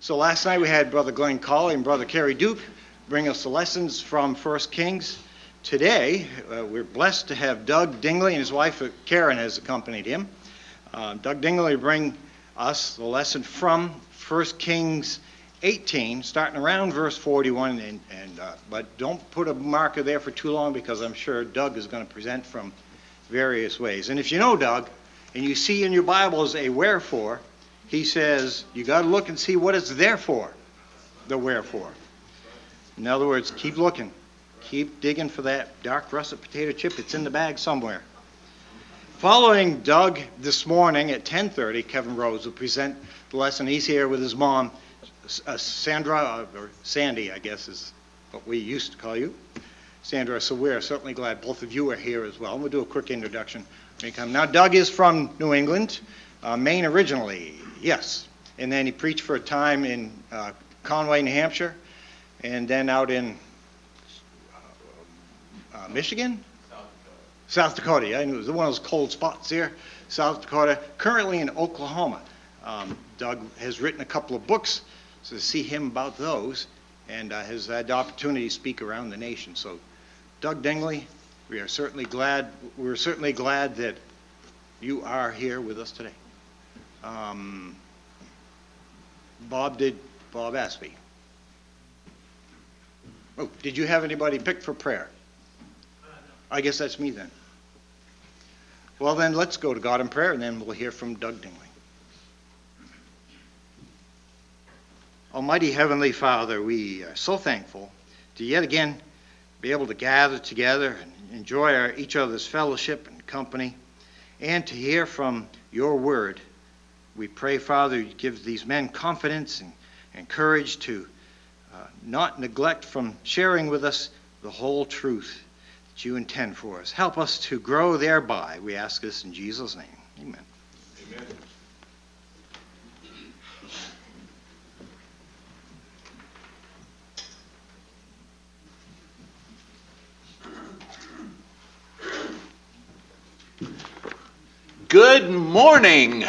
So last night we had Brother Glenn Colley and Brother Kerry Duke bring us the lessons from First Kings. Today, uh, we're blessed to have Doug Dingley and his wife uh, Karen has accompanied him. Uh, Doug Dingley bring us the lesson from First Kings 18, starting around verse 41. And, and uh, but don't put a marker there for too long because I'm sure Doug is going to present from various ways. And if you know Doug, and you see in your Bibles a wherefore, he says you got to look and see what it's there for. The wherefore. In other words, keep looking. Keep digging for that dark russet potato chip. It's in the bag somewhere. Following Doug this morning at 10:30, Kevin Rose will present the lesson. He's here with his mom, uh, Sandra or Sandy, I guess is what we used to call you, Sandra. So we're certainly glad both of you are here as well. We'll do a quick introduction. Now, Doug is from New England, uh, Maine originally, yes, and then he preached for a time in uh, Conway, New Hampshire, and then out in uh, Michigan? South Dakota, yeah, it was one of those cold spots there, South Dakota. Currently in Oklahoma. Um, Doug has written a couple of books, so see him about those, and uh, has had the opportunity to speak around the nation. So, Doug Dingley, we are certainly glad. We're certainly glad that you are here with us today. Um, Bob did. Bob me. Oh, did you have anybody picked for prayer? I guess that's me then. Well, then let's go to God in prayer, and then we'll hear from Doug Dingley. Almighty Heavenly Father, we are so thankful to yet again be able to gather together and enjoy our, each other's fellowship and company, and to hear from your word. We pray, Father, you give these men confidence and, and courage to uh, not neglect from sharing with us the whole truth that you intend for us. Help us to grow thereby. We ask this in Jesus' name. Amen. Amen. Good morning.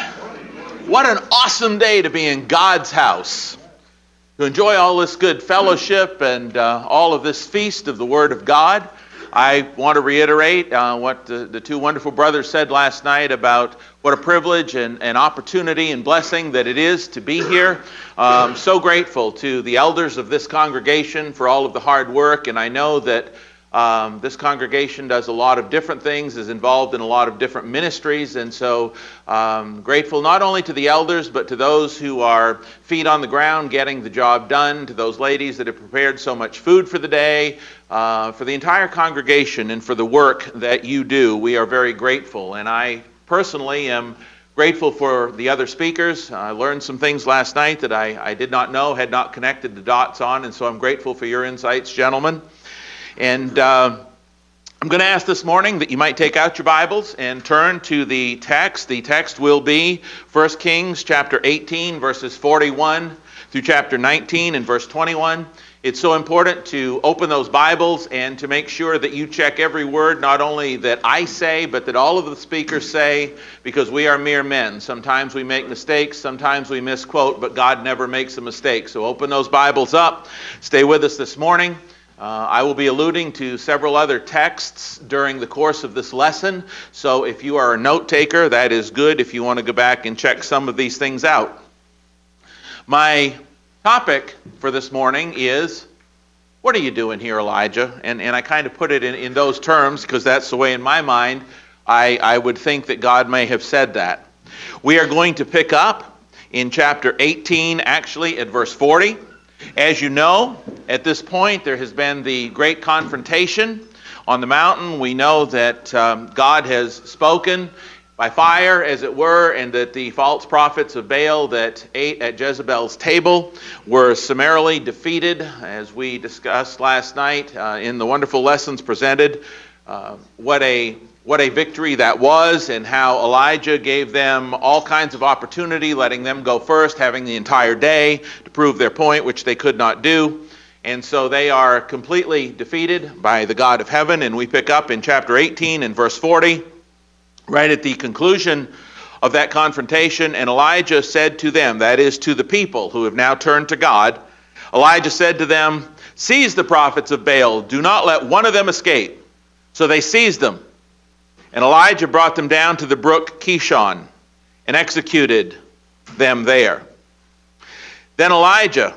What an awesome day to be in God's house. To enjoy all this good fellowship and uh, all of this feast of the Word of God. I want to reiterate uh, what the, the, two wonderful brothers said last night about what a privilege and, and opportunity and blessing that it is to be here. Um, so grateful to the elders of this congregation for all of the hard work, and I know that um, this congregation does a lot of different things, is involved in a lot of different ministries, and so um, grateful not only to the elders, but to those who are feet on the ground getting the job done, to those ladies that have prepared so much food for the day, uh, for the entire congregation, and for the work that you do. We are very grateful, and I personally am grateful for the other speakers. I learned some things last night that I, I did not know, had not connected the dots on, and so I'm grateful for your insights, gentlemen. And uh, I'm going to ask this morning that you might take out your Bibles and turn to the text. The text will be 1 Kings chapter 18, verses 41 through chapter 19 and verse 21. It's so important to open those Bibles and to make sure that you check every word, not only that I say, but that all of the speakers say, because we are mere men. Sometimes we make mistakes, sometimes we misquote, but God never makes a mistake. So open those Bibles up. Stay with us this morning. Uh, I will be alluding to several other texts during the course of this lesson, so if you are a note taker, that is good if you want to go back and check some of these things out. My topic for this morning is What are you doing here, Elijah? And, and I kind of put it in, in those terms because that's the way in my mind I, I would think that God may have said that. We are going to pick up in chapter 18, actually, at verse 40. As you know, at this point, there has been the great confrontation on the mountain. We know that um, God has spoken by fire, as it were, and that the false prophets of Baal that ate at Jezebel's table were summarily defeated, as we discussed last night uh, in the wonderful lessons presented. Uh, what a what a victory that was, and how Elijah gave them all kinds of opportunity, letting them go first, having the entire day to prove their point, which they could not do. And so they are completely defeated by the God of heaven. And we pick up in chapter 18 and verse 40, right at the conclusion of that confrontation, and Elijah said to them, that is, to the people who have now turned to God, Elijah said to them, Seize the prophets of Baal, do not let one of them escape. So they seized them. And Elijah brought them down to the brook Kishon and executed them there. Then Elijah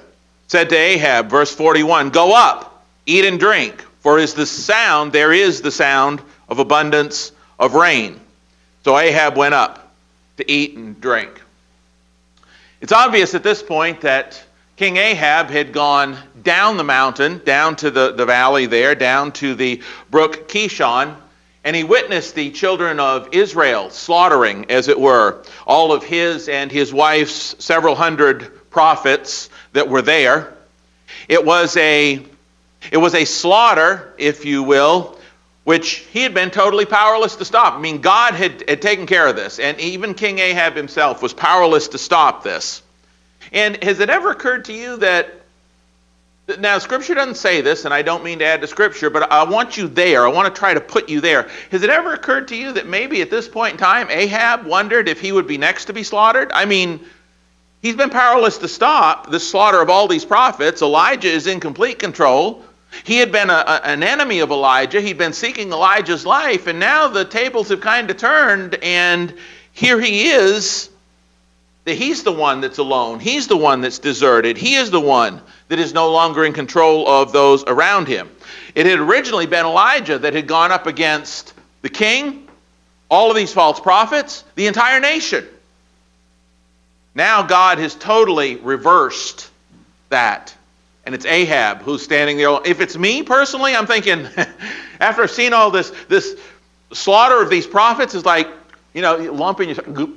said to Ahab, verse 41, Go up, eat and drink, for is the sound, there is the sound of abundance of rain. So Ahab went up to eat and drink. It's obvious at this point that King Ahab had gone down the mountain, down to the, the valley there, down to the brook Kishon, and he witnessed the children of Israel slaughtering, as it were, all of his and his wife's several hundred prophets that were there. It was a, it was a slaughter, if you will, which he had been totally powerless to stop. I mean, God had, had taken care of this, and even King Ahab himself was powerless to stop this. And has it ever occurred to you that now, Scripture doesn't say this, and I don't mean to add to Scripture, but I want you there. I want to try to put you there. Has it ever occurred to you that maybe at this point in time, Ahab wondered if he would be next to be slaughtered? I mean, he's been powerless to stop the slaughter of all these prophets. Elijah is in complete control. He had been a, a, an enemy of Elijah. He'd been seeking Elijah's life, and now the tables have kind of turned, and here he is. That he's the one that's alone. He's the one that's deserted. He is the one that is no longer in control of those around him. It had originally been Elijah that had gone up against the king, all of these false prophets, the entire nation. Now God has totally reversed that. And it's Ahab who's standing there. If it's me personally, I'm thinking, after I've seen all this, this slaughter of these prophets, is like, you know, lumping your,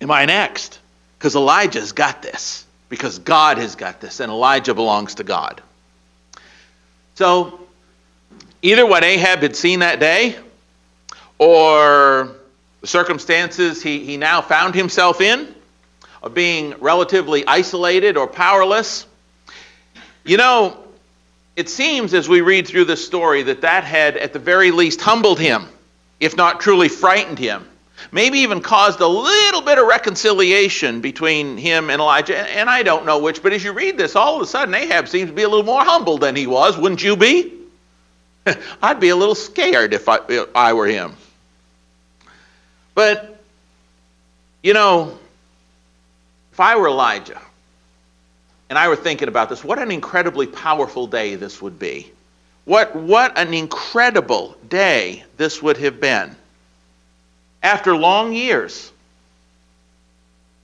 am I next? Because Elijah's got this because God has got this, and Elijah belongs to God. So, either what Ahab had seen that day, or the circumstances he, he now found himself in, of being relatively isolated or powerless, you know, it seems as we read through this story that that had at the very least humbled him, if not truly frightened him maybe even caused a little bit of reconciliation between him and Elijah. And I don't know which, but as you read this, all of a sudden Ahab seems to be a little more humble than he was. Wouldn't you be? I'd be a little scared if I, if I were him. But, you know, if I were Elijah and I were thinking about this, what an incredibly powerful day this would be. What, what an incredible day this would have been after long years,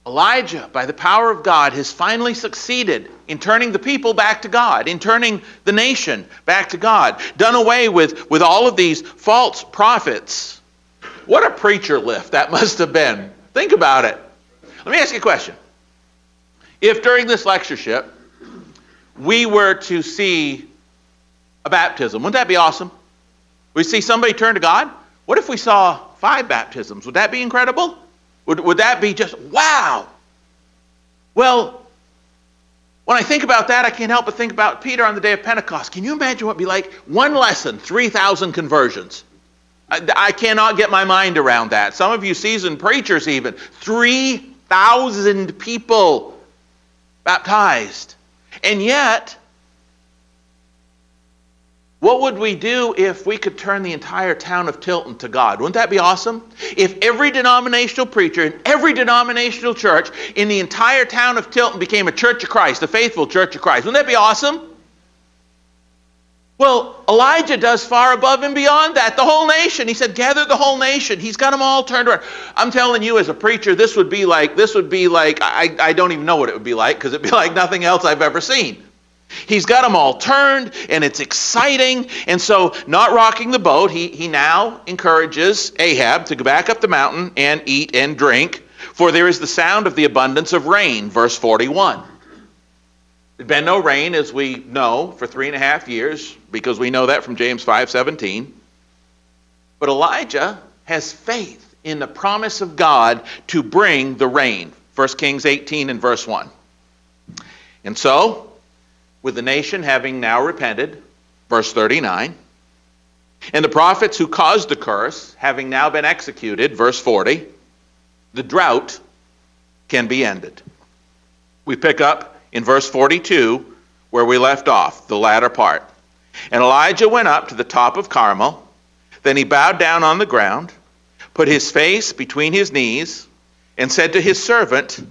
Elijah, by the power of God, has finally succeeded in turning the people back to God, in turning the nation back to God, done away with, with all of these false prophets. What a preacher lift that must have been. Think about it. Let me ask you a question. If during this lectureship we were to see a baptism, wouldn't that be awesome? We see somebody turn to God? What if we saw five baptisms. Would that be incredible? Would, would that be just wow? Well, when I think about that, I can't help but think about Peter on the day of Pentecost. Can you imagine what it'd be like? One lesson, 3,000 conversions. I, I cannot get my mind around that. Some of you seasoned preachers, even 3,000 people baptized. And yet, what would we do if we could turn the entire town of Tilton to God? Wouldn't that be awesome? If every denominational preacher in every denominational church in the entire town of Tilton became a church of Christ, a faithful church of Christ, wouldn't that be awesome? Well, Elijah does far above and beyond that. The whole nation. He said, gather the whole nation. He's got them all turned around. I'm telling you, as a preacher, this would be like, this would be like, I, I don't even know what it would be like because it'd be like nothing else I've ever seen. He's got them all turned, and it's exciting. And so, not rocking the boat, he, he now encourages Ahab to go back up the mountain and eat and drink, for there is the sound of the abundance of rain. Verse 41. There'd been no rain, as we know, for three and a half years, because we know that from James 5:17. But Elijah has faith in the promise of God to bring the rain. 1 Kings 18 and verse 1. And so, with the nation having now repented, verse 39, and the prophets who caused the curse having now been executed, verse 40, the drought can be ended. We pick up in verse 42 where we left off, the latter part. And Elijah went up to the top of Carmel. Then he bowed down on the ground, put his face between his knees, and said to his servant,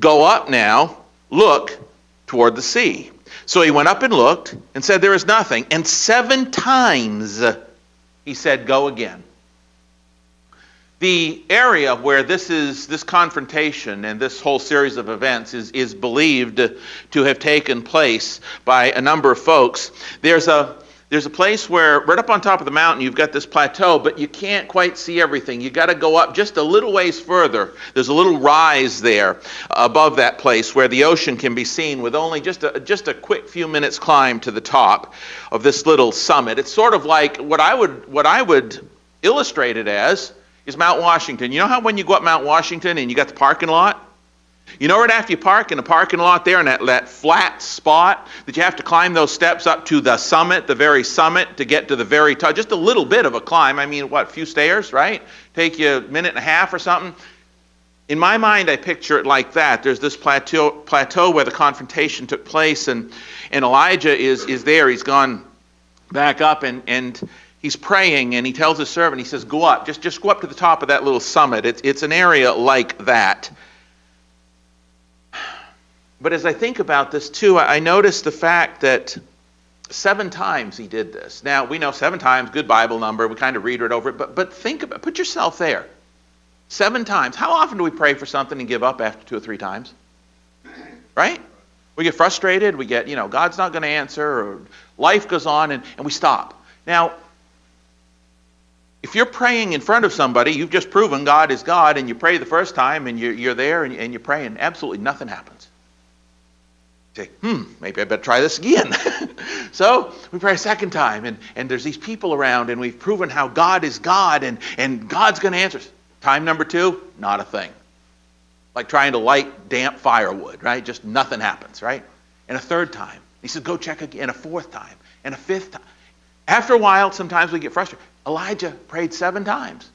Go up now, look toward the sea. So he went up and looked and said, There is nothing. And seven times he said, Go again. The area where this is this confrontation and this whole series of events is, is believed to have taken place by a number of folks. There's a there's a place where right up on top of the mountain you've got this plateau but you can't quite see everything. You got to go up just a little ways further. There's a little rise there above that place where the ocean can be seen with only just a, just a quick few minutes climb to the top of this little summit. It's sort of like what i would what i would illustrate it as is mount washington. You know how when you go up mount washington and you got the parking lot you know, right after you park in the parking lot there in that, that flat spot, that you have to climb those steps up to the summit, the very summit, to get to the very top. Just a little bit of a climb. I mean, what, a few stairs, right? Take you a minute and a half or something. In my mind, I picture it like that. There's this plateau, plateau where the confrontation took place, and, and Elijah is, is there. He's gone back up, and, and he's praying, and he tells his servant, he says, Go up. Just, just go up to the top of that little summit. It's, it's an area like that. But as I think about this too, I notice the fact that seven times he did this. Now, we know seven times, good Bible number. We kind of read it over it. But, but think about Put yourself there. Seven times. How often do we pray for something and give up after two or three times? Right? We get frustrated. We get, you know, God's not going to answer, or life goes on, and, and we stop. Now, if you're praying in front of somebody, you've just proven God is God, and you pray the first time, and you're, you're there, and, and you're praying, absolutely nothing happens say, hmm, maybe I better try this again. so we pray a second time, and, and there's these people around, and we've proven how God is God, and, and God's going to answer. Time number two, not a thing. Like trying to light damp firewood, right? Just nothing happens, right? And a third time. He says, go check again. A fourth time. And a fifth time. After a while, sometimes we get frustrated. Elijah prayed seven times.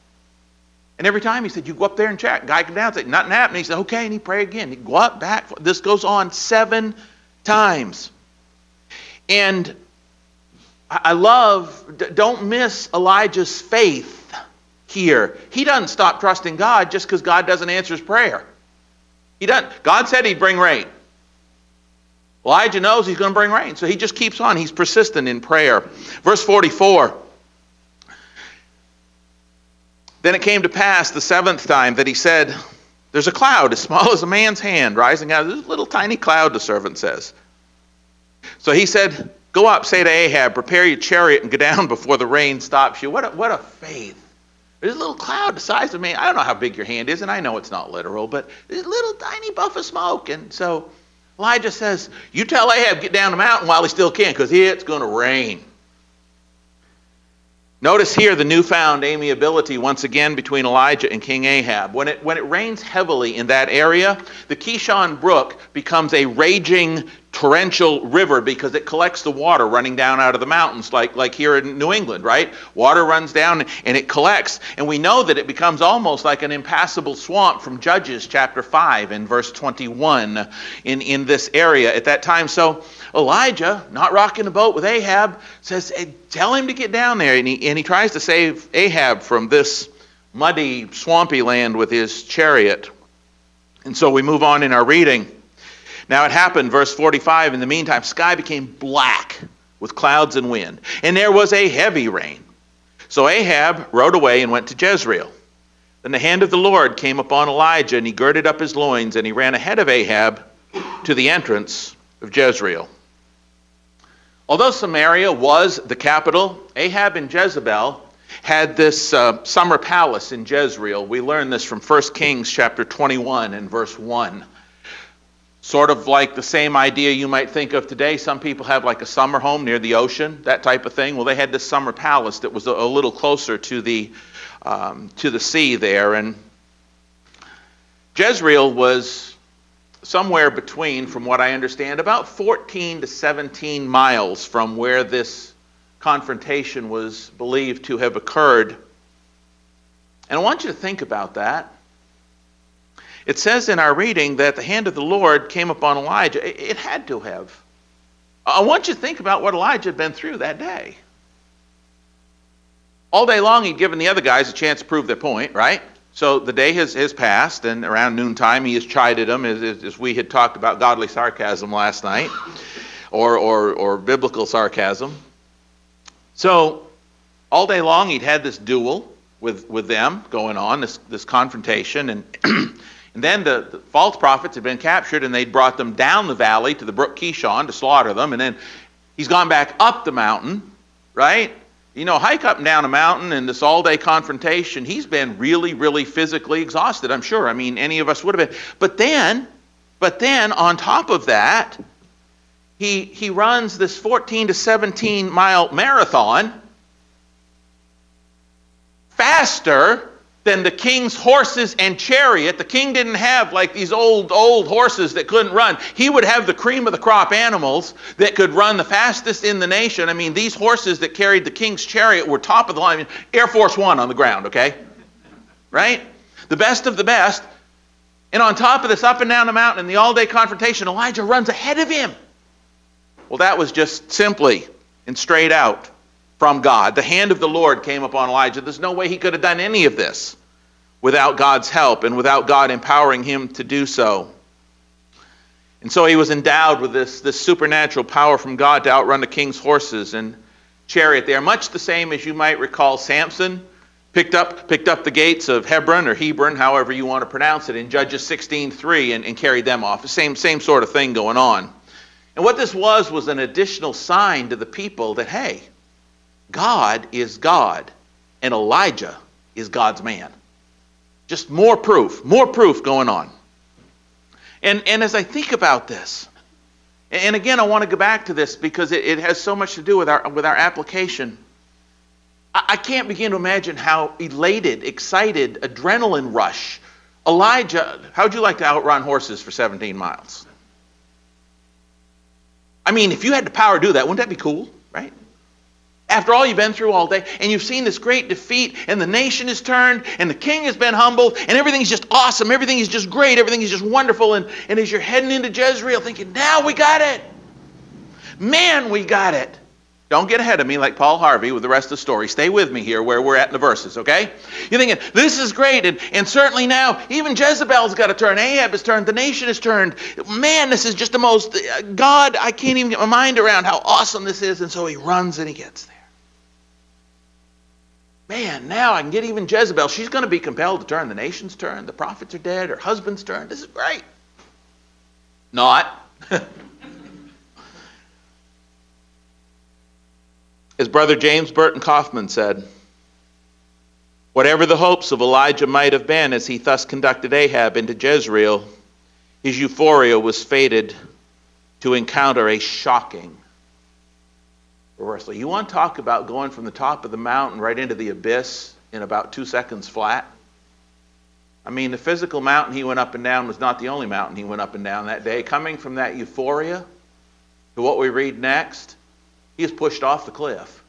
And every time he said, You go up there and check. Guy come down and say, Nothing happened. He said, Okay. And he prayed again. He go up, back. This goes on seven times. And I love, don't miss Elijah's faith here. He doesn't stop trusting God just because God doesn't answer his prayer. He doesn't. God said he'd bring rain. Elijah knows he's going to bring rain, so he just keeps on. He's persistent in prayer. Verse 44. Then it came to pass the seventh time that he said, There's a cloud as small as a man's hand rising out of this little tiny cloud, the servant says. So he said, Go up, say to Ahab, prepare your chariot and go down before the rain stops you. What a, what a faith. There's a little cloud the size of me. I don't know how big your hand is, and I know it's not literal, but there's a little tiny puff of smoke. And so Elijah says, You tell Ahab, get down the mountain while he still can, because it's going to rain. Notice here the newfound amiability once again between Elijah and King Ahab. When it, when it rains heavily in that area, the Kishon Brook becomes a raging torrential river because it collects the water running down out of the mountains, like, like here in New England, right? Water runs down and it collects. And we know that it becomes almost like an impassable swamp from Judges chapter 5 and verse 21 in, in this area at that time. So Elijah, not rocking the boat with Ahab, says, hey, Tell him to get down there. And he, and he tries to save Ahab from this muddy, swampy land with his chariot. And so we move on in our reading. Now it happened, verse 45, in the meantime, sky became black with clouds and wind, and there was a heavy rain. So Ahab rode away and went to Jezreel. Then the hand of the Lord came upon Elijah, and he girded up his loins, and he ran ahead of Ahab to the entrance of Jezreel. Although Samaria was the capital, Ahab and Jezebel had this uh, summer palace in Jezreel. We learn this from 1 Kings chapter 21 and verse 1. Sort of like the same idea you might think of today. Some people have like a summer home near the ocean, that type of thing. Well, they had this summer palace that was a, little closer to the, um, to the sea there. And Jezreel was somewhere between, from what I understand, about 14 to 17 miles from where this confrontation was believed to have occurred. And I want you to think about that. It says in our reading that the hand of the Lord came upon Elijah. It had to have. I want you to think about what Elijah had been through that day. All day long, he'd given the other guys a chance to prove their point, right? So the day has, has passed, and around noontime, he has chided them, as, as we had talked about godly sarcasm last night, or, or, or biblical sarcasm. So all day long, he'd had this duel with, with them going on, this, this confrontation, and And then the, the, false prophets had been captured and they'd brought them down the valley to the brook Kishon to slaughter them. And then he's gone back up the mountain, right? You know, hike up and down a mountain and this all day confrontation, he's been really, really physically exhausted, I'm sure. I mean, any of us would have been. But then, but then on top of that, he, he runs this 14 to 17 mile marathon faster than the king's horses and chariot. The king didn't have like these old, old horses that couldn't run. He would have the cream of the crop animals that could run the fastest in the nation. I mean, these horses that carried the king's chariot were top of the line. Air Force One on the ground, okay? Right? The best of the best. And on top of this, up and down the mountain in the all day confrontation, Elijah runs ahead of him. Well, that was just simply and straight out from God. The hand of the Lord came upon Elijah. There's no way he could have done any of this without God's help and without God empowering him to do so. And so he was endowed with this, this supernatural power from God to outrun the king's horses and chariot. They are much the same as you might recall Samson picked up, picked up the gates of Hebron or Hebron, however you want to pronounce it, in Judges 16.3 and, and carried them off. Same, same sort of thing going on. And what this was was an additional sign to the people that, hey, God is God, and Elijah is God's man. Just more proof, more proof going on. And, and as I think about this, and again, I want to go back to this because it, it has so much to do with our, with our application. I, I can't begin to imagine how elated, excited, adrenaline rush. Elijah, how'd you like to outrun horses for 17 miles? I mean, if you had the power to do that, wouldn't that be cool, right? After all you've been through all day, and you've seen this great defeat, and the nation is turned, and the king has been humbled, and everything's just awesome, everything is just great, everything is just wonderful, and, and as you're heading into Jezreel thinking, now we got it. Man, we got it. Don't get ahead of me like Paul Harvey with the rest of the story. Stay with me here where we're at in the verses, okay? You're thinking, this is great, and, and certainly now, even Jezebel's got to turn. Ahab has turned. The nation has turned. Man, this is just the most, uh, God, I can't even get my mind around how awesome this is. And so he runs and he gets there man, now I can get even Jezebel. She's going to be compelled to turn. The nation's turned. The prophets are dead. Her husband's turned. This is great. Not. As brother James Burton Coffman said, whatever the hopes of Elijah might have been as he thus conducted Ahab into Jezreel, his euphoria was fated to encounter a shocking reversal. You want to talk about going from the top of the mountain right into the abyss in about two seconds flat? I mean, the physical mountain he went up and down was not the only mountain he went up and down that day. Coming from that euphoria to what we read next, he is pushed off the cliff.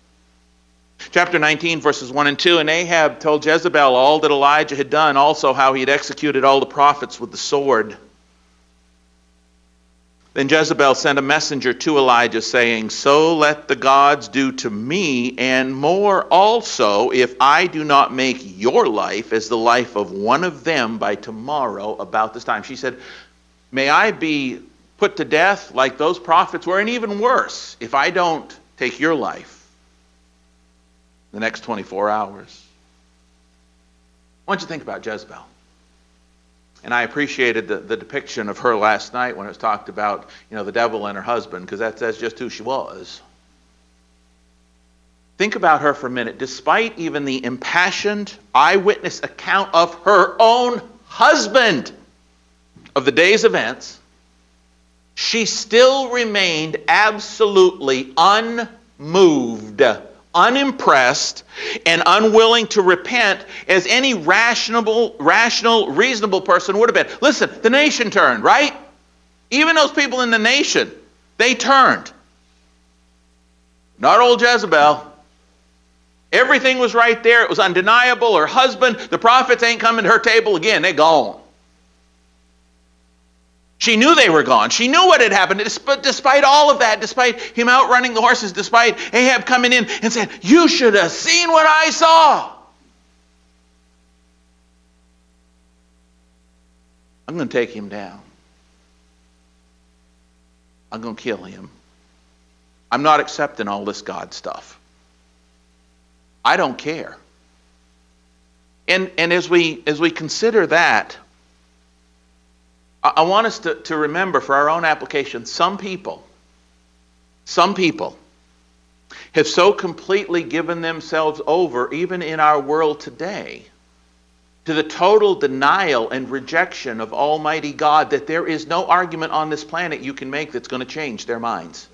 Chapter 19, verses 1 and 2 And Ahab told Jezebel all that Elijah had done, also how he had executed all the prophets with the sword. Then Jezebel sent a messenger to Elijah, saying, So let the gods do to me, and more also, if I do not make your life as the life of one of them by tomorrow about this time. She said, May I be put to death like those prophets were, and even worse, if I don't take your life the next 24 hours. I want you to think about Jezebel. And I appreciated the, the depiction of her last night when it was talked about, you know, the devil and her husband, because that's, that's just who she was. Think about her for a minute. Despite even the impassioned eyewitness account of her own husband of the day's events, she still remained absolutely unmoved unimpressed and unwilling to repent as any rational, rational, reasonable person would have been. Listen, the nation turned, right? Even those people in the nation, they turned. Not old Jezebel. Everything was right there. It was undeniable. Her husband, the prophets ain't coming to her table again. They're gone. She knew they were gone. She knew what had happened. But despite all of that, despite him outrunning the horses, despite Ahab coming in and saying, You should have seen what I saw. I'm going to take him down. I'm going to kill him. I'm not accepting all this God stuff. I don't care. And, and as, we, as we consider that, I, I want us to, to remember for our own application some people, some people have so completely given themselves over, even in our world today, to the total denial and rejection of Almighty God that there is no argument on this planet you can make that's going to change their minds.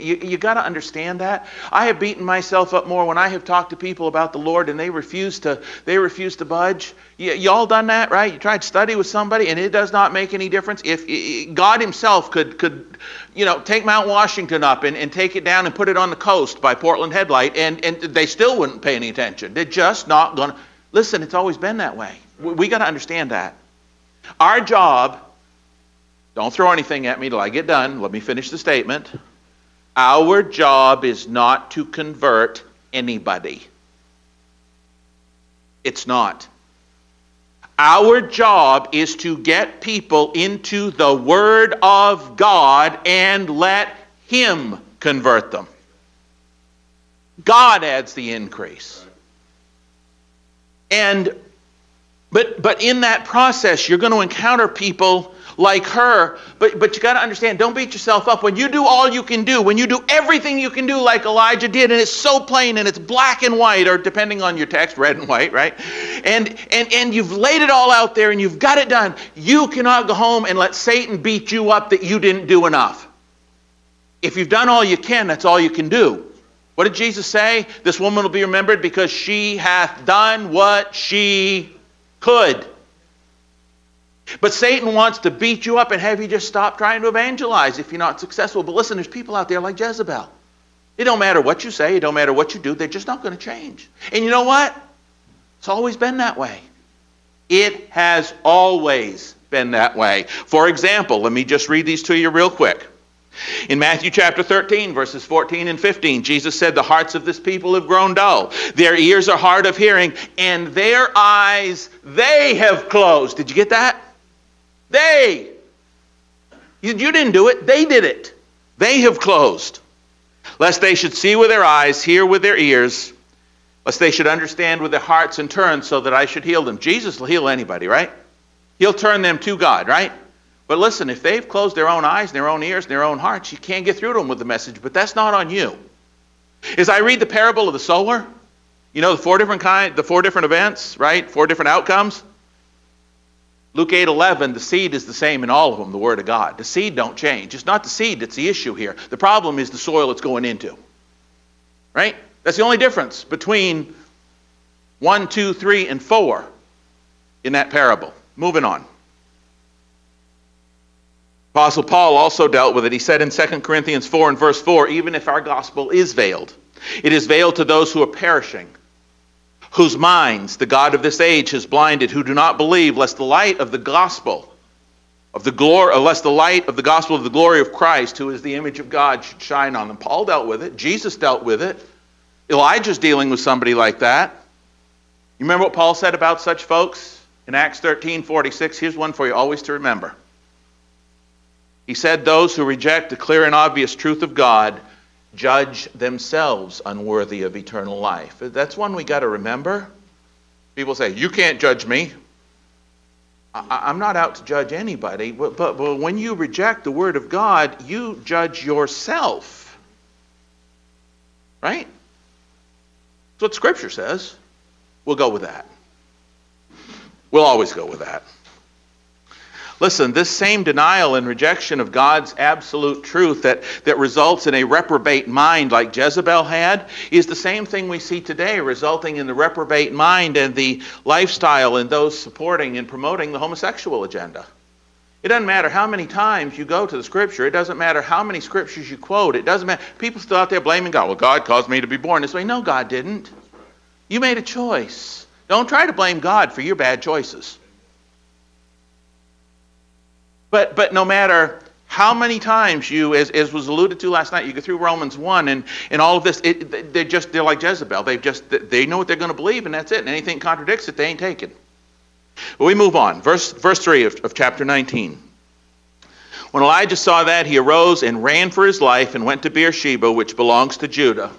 You, you got to understand that. I have beaten myself up more when I have talked to people about the Lord and they refuse to they refuse to budge. You, you all done that, right? You tried to study with somebody and it does not make any difference. If God Himself could could you know take Mount Washington up and, and take it down and put it on the coast by Portland Headlight and, and they still wouldn't pay any attention. They're just not gonna listen, it's always been that way. We, we got to understand that. Our job, don't throw anything at me till I get done. Let me finish the statement. Our job is not to convert anybody. It's not. Our job is to get people into the Word of God and let Him convert them. God adds the increase. And but but in that process you're going to encounter people like her. But, but you got to understand, don't beat yourself up. When you do all you can do, when you do everything you can do like Elijah did, and it's so plain and it's black and white, or depending on your text, red and white, right? And, and, and you've laid it all out there and you've got it done, you cannot go home and let Satan beat you up that you didn't do enough. If you've done all you can, that's all you can do. What did Jesus say? This woman will be remembered because she hath done what she could. But Satan wants to beat you up and have you just stop trying to evangelize if you're not successful. But listen, there's people out there like Jezebel. It don't matter what you say, it don't matter what you do, they're just not going to change. And you know what? It's always been that way. It has always been that way. For example, let me just read these to you real quick. In Matthew chapter 13, verses 14 and 15, Jesus said, The hearts of this people have grown dull. Their ears are hard of hearing, and their eyes they have closed. Did you get that? They. You, you didn't do it, they did it. They have closed. Lest they should see with their eyes, hear with their ears, lest they should understand with their hearts and turn so that I should heal them. Jesus will heal anybody, right? He'll turn them to God, right? But listen, if they've closed their own eyes, their own ears, their own hearts, you can't get through to them with the message, but that's not on you. As I read the parable of the sower, you know the four different kind, the four different events, right? Four different outcomes. Luke 8 11, the seed is the same in all of them, the Word of God. The seed don't change. It's not the seed that's the issue here. The problem is the soil it's going into. Right? That's the only difference between 1, 2, 3, and 4 in that parable. Moving on. Apostle Paul also dealt with it. He said in 2 Corinthians 4 and verse 4 even if our gospel is veiled, it is veiled to those who are perishing whose minds the God of this age has blinded, who do not believe, lest the light of the gospel of the glory, uh, lest the light of the gospel of the glory of Christ, who is the image of God, should shine on them. Paul dealt with it. Jesus dealt with it. Elijah's dealing with somebody like that. You remember what Paul said about such folks in Acts 13 46? Here's one for you always to remember. He said, Those who reject the clear and obvious truth of God judge themselves unworthy of eternal life. That's one we got to remember. People say, You can't judge me. I, am not out to judge anybody, but, but, but when you reject the Word of God, you judge yourself. Right? That's what Scripture says. We'll go with that. We'll always go with that. Listen, this same denial and rejection of God's absolute truth that, that results in a reprobate mind like Jezebel had is the same thing we see today, resulting in the reprobate mind and the lifestyle in those supporting and promoting the homosexual agenda. It doesn't matter how many times you go to the scripture. It doesn't matter how many scriptures you quote. It doesn't matter. People still out there blaming God. Well, God caused me to be born this way. No, God didn't. You made a choice. Don't try to blame God for your bad choices. But, but no matter how many times you, as, as was alluded to last night, you go through Romans 1 and, and all of this, it, they're just, they're like Jezebel. They've just, they know what they're going to believe and that's it. And anything contradicts it, they ain't taken. But we move on. Verse, verse 3 of, of chapter 19. When Elijah saw that, he arose and ran for his life and went to Beersheba, which belongs to Judah,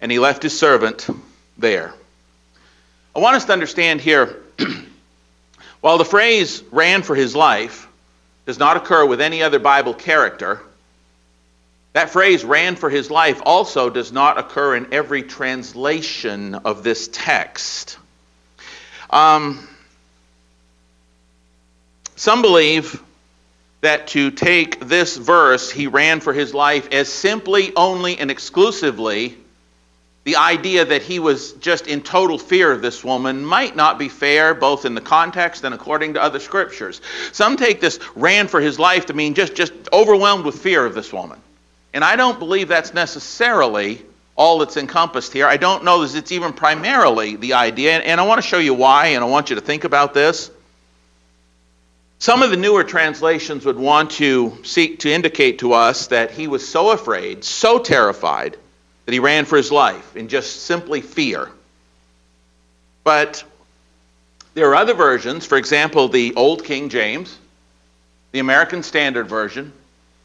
and he left his servant there. I want us to understand here while the phrase ran for his life does not occur with any other Bible character, that phrase ran for his life also does not occur in every translation of this text. Um, some believe that to take this verse, he ran for his life, as simply, only, and exclusively the idea that he was just in total fear of this woman might not be fair, both in the context and according to other scriptures. Some take this ran for his life to mean just, just overwhelmed with fear of this woman. And I don't believe that's necessarily all that's encompassed here. I don't know that it's even primarily the idea. And I want to show you why, and I want you to think about this. Some of the newer translations would want to seek to indicate to us that he was so afraid, so terrified, that he ran for his life in just simply fear. But there are other versions, for example, the Old King James, the American Standard Version,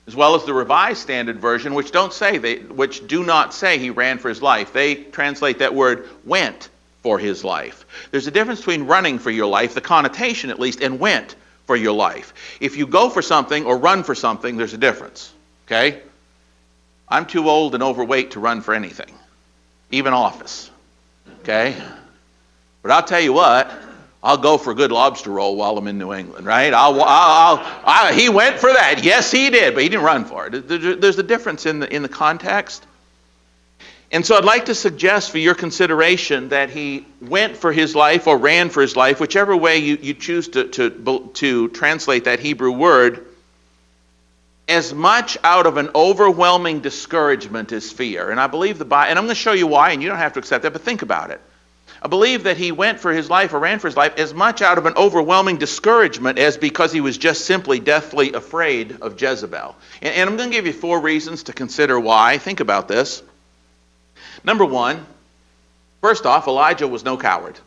as well as the Revised Standard Version, which don't say they, which do not say he ran for his life. They translate that word went for his life. There's a difference between running for your life, the connotation at least, and went for your life. If you go for something or run for something, there's a difference. Okay? I'm too old and overweight to run for anything, even office. Okay? But I'll tell you what, I'll go for a good lobster roll while I'm in New England, right? I'll, I'll, I'll, he went for that. Yes, he did, but he didn't run for it. There's a difference in the, in the context. And so I'd like to suggest for your consideration that he went for his life or ran for his life, whichever way you, you choose to, to, to translate that Hebrew word as much out of an overwhelming discouragement as fear. And I believe the Bible, and I'm going to show you why, and you don't have to accept that, but think about it. I believe that he went for his life or ran for his life as much out of an overwhelming discouragement as because he was just simply deathly afraid of Jezebel. And, and I'm going to give you four reasons to consider why. Think about this. Number one, first off, Elijah was no coward.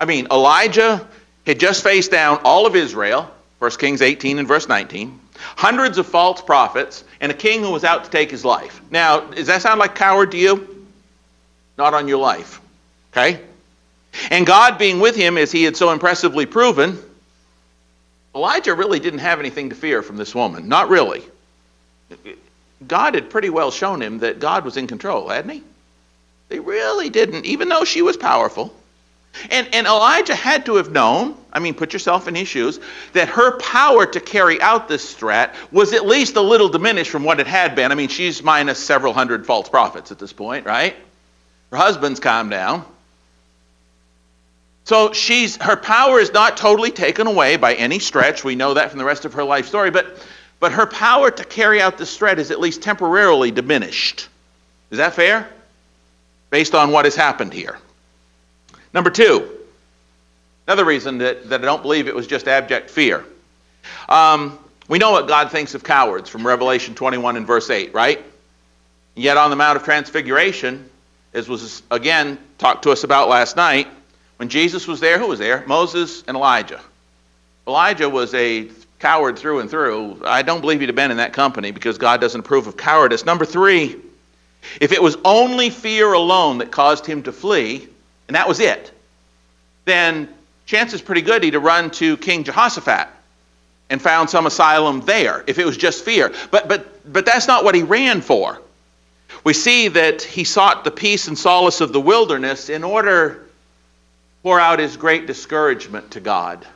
I mean, Elijah had just faced down all of Israel, 1 Kings 18 and verse 19 hundreds of false prophets, and a king who was out to take his life. Now, does that sound like coward to you? Not on your life. Okay? And God being with him as he had so impressively proven, Elijah really didn't have anything to fear from this woman. Not really. God had pretty well shown him that God was in control, hadn't he? They really didn't, even though she was powerful. And, and Elijah had to have known, I mean, put yourself in his shoes, that her power to carry out this threat was at least a little diminished from what it had been. I mean, she's minus several hundred false prophets at this point, right? Her husband's calmed down. So she's her power is not totally taken away by any stretch. We know that from the rest of her life story, but but her power to carry out this threat is at least temporarily diminished. Is that fair? Based on what has happened here. Number two, another reason that, that I don't believe it was just abject fear. Um, we know what God thinks of cowards from Revelation 21 and verse 8, right? Yet on the Mount of Transfiguration, as was again talked to us about last night, when Jesus was there, who was there? Moses and Elijah. Elijah was a coward through and through. I don't believe he'd have been in that company because God doesn't approve of cowardice. Number three, if it was only fear alone that caused him to flee, and that was it, then chances pretty good he'd have run to King Jehoshaphat and found some asylum there if it was just fear. But, but, but that's not what he ran for. We see that he sought the peace and solace of the wilderness in order to pour out his great discouragement to God. If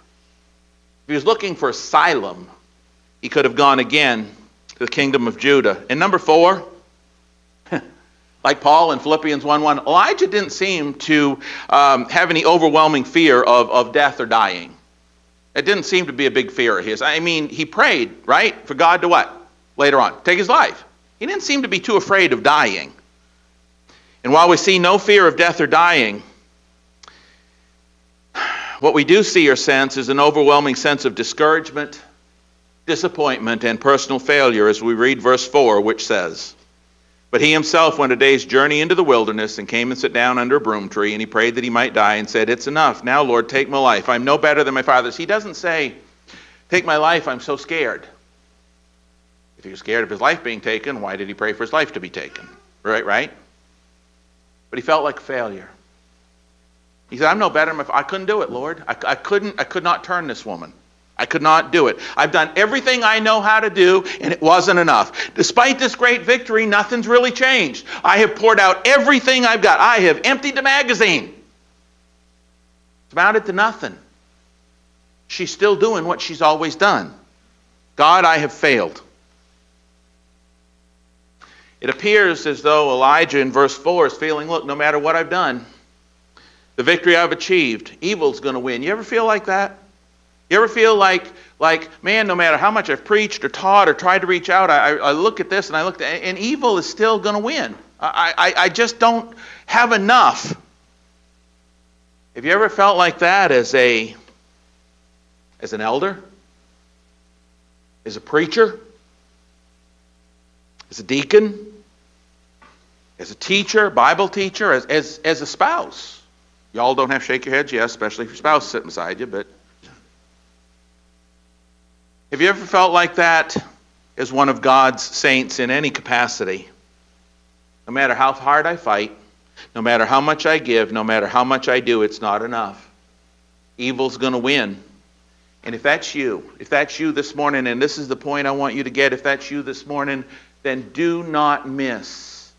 he was looking for asylum, he could have gone again to the kingdom of Judah. And number four, like Paul in Philippians 1:1, Elijah didn't seem to um, have any overwhelming fear of, of death or dying. It didn't seem to be a big fear of his. I mean, he prayed, right, for God to what? Later on, take his life. He didn't seem to be too afraid of dying. And while we see no fear of death or dying, what we do see or sense is an overwhelming sense of discouragement disappointment and personal failure as we read verse 4, which says, But he himself went a day's journey into the wilderness and came and sat down under a broom tree, and he prayed that he might die and said, It's enough. Now, Lord, take my life. I'm no better than my fathers. He doesn't say, Take my life. I'm so scared. If he was scared of his life being taken, why did he pray for his life to be taken? Right, right? But he felt like failure. He said, I'm no better. I couldn't do it, Lord. I, I, couldn't, I could not turn this woman. I could not do it. I've done everything I know how to do, and it wasn't enough. Despite this great victory, nothing's really changed. I have poured out everything I've got. I have emptied the magazine. It's amounted to nothing. She's still doing what she's always done. God, I have failed. It appears as though Elijah in verse 4 is feeling, look, no matter what I've done, the victory I've achieved, evil's going to win. You ever feel like that? You ever feel like, like, man, no matter how much I've preached or taught or tried to reach out, I, I look at this and I look at, and evil is still going to win. I, I, I just don't have enough. Have you ever felt like that as a, as an elder, as a preacher, as a deacon, as a teacher, Bible teacher, as, as, as a spouse? Y'all don't have shake your heads, yes, especially if your spouse sitting beside you, but have you ever felt like that as one of God's saints in any capacity? No matter how hard I fight, no matter how much I give, no matter how much I do, it's not enough. Evil's going to win. And if that's you, if that's you this morning, and this is the point I want you to get, if that's you this morning, then do not miss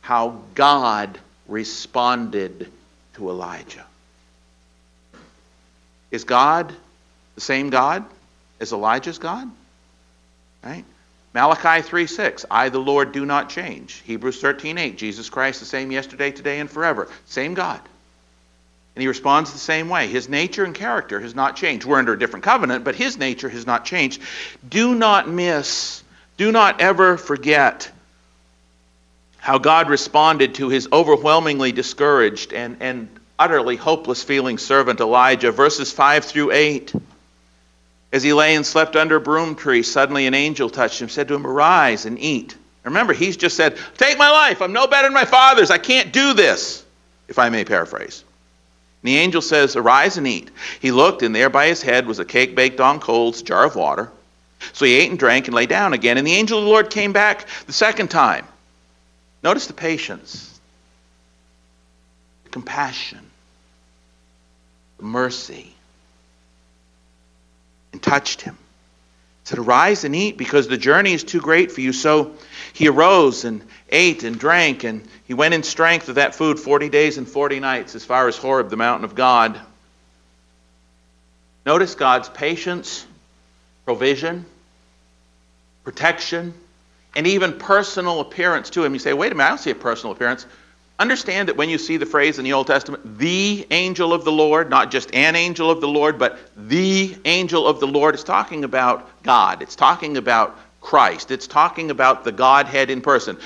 how God responded to Elijah. Is God the same God as Elijah's God? Right? Malachi 3 6, I the Lord do not change. Hebrews 13 8, Jesus Christ the same yesterday, today, and forever. Same God. And he responds the same way. His nature and character has not changed. We're under a different covenant, but his nature has not changed. Do not miss, do not ever forget how God responded to his overwhelmingly discouraged and, and utterly hopeless feeling servant Elijah. Verses 5 through 8. As he lay and slept under a broom tree, suddenly an angel touched him, said to him, Arise and eat. Remember, he's just said, Take my life. I'm no better than my father's. I can't do this, if I may paraphrase. And the angel says, Arise and eat. He looked, and there by his head was a cake baked on coals, jar of water. So he ate and drank and lay down again. And the angel of the Lord came back the second time Notice the patience, the compassion, the mercy, and touched him. He said, Arise and eat, because the journey is too great for you. So he arose and ate and drank, and he went in strength of that food 40 days and 40 nights as far as Horeb, the mountain of God. Notice God's patience, provision, protection, and even personal appearance to him. You say, wait a minute, I don't see a personal appearance. Understand that when you see the phrase in the Old Testament, the angel of the Lord, not just an angel of the Lord, but the angel of the Lord, it's talking about God. It's talking about Christ. It's talking about the Godhead in person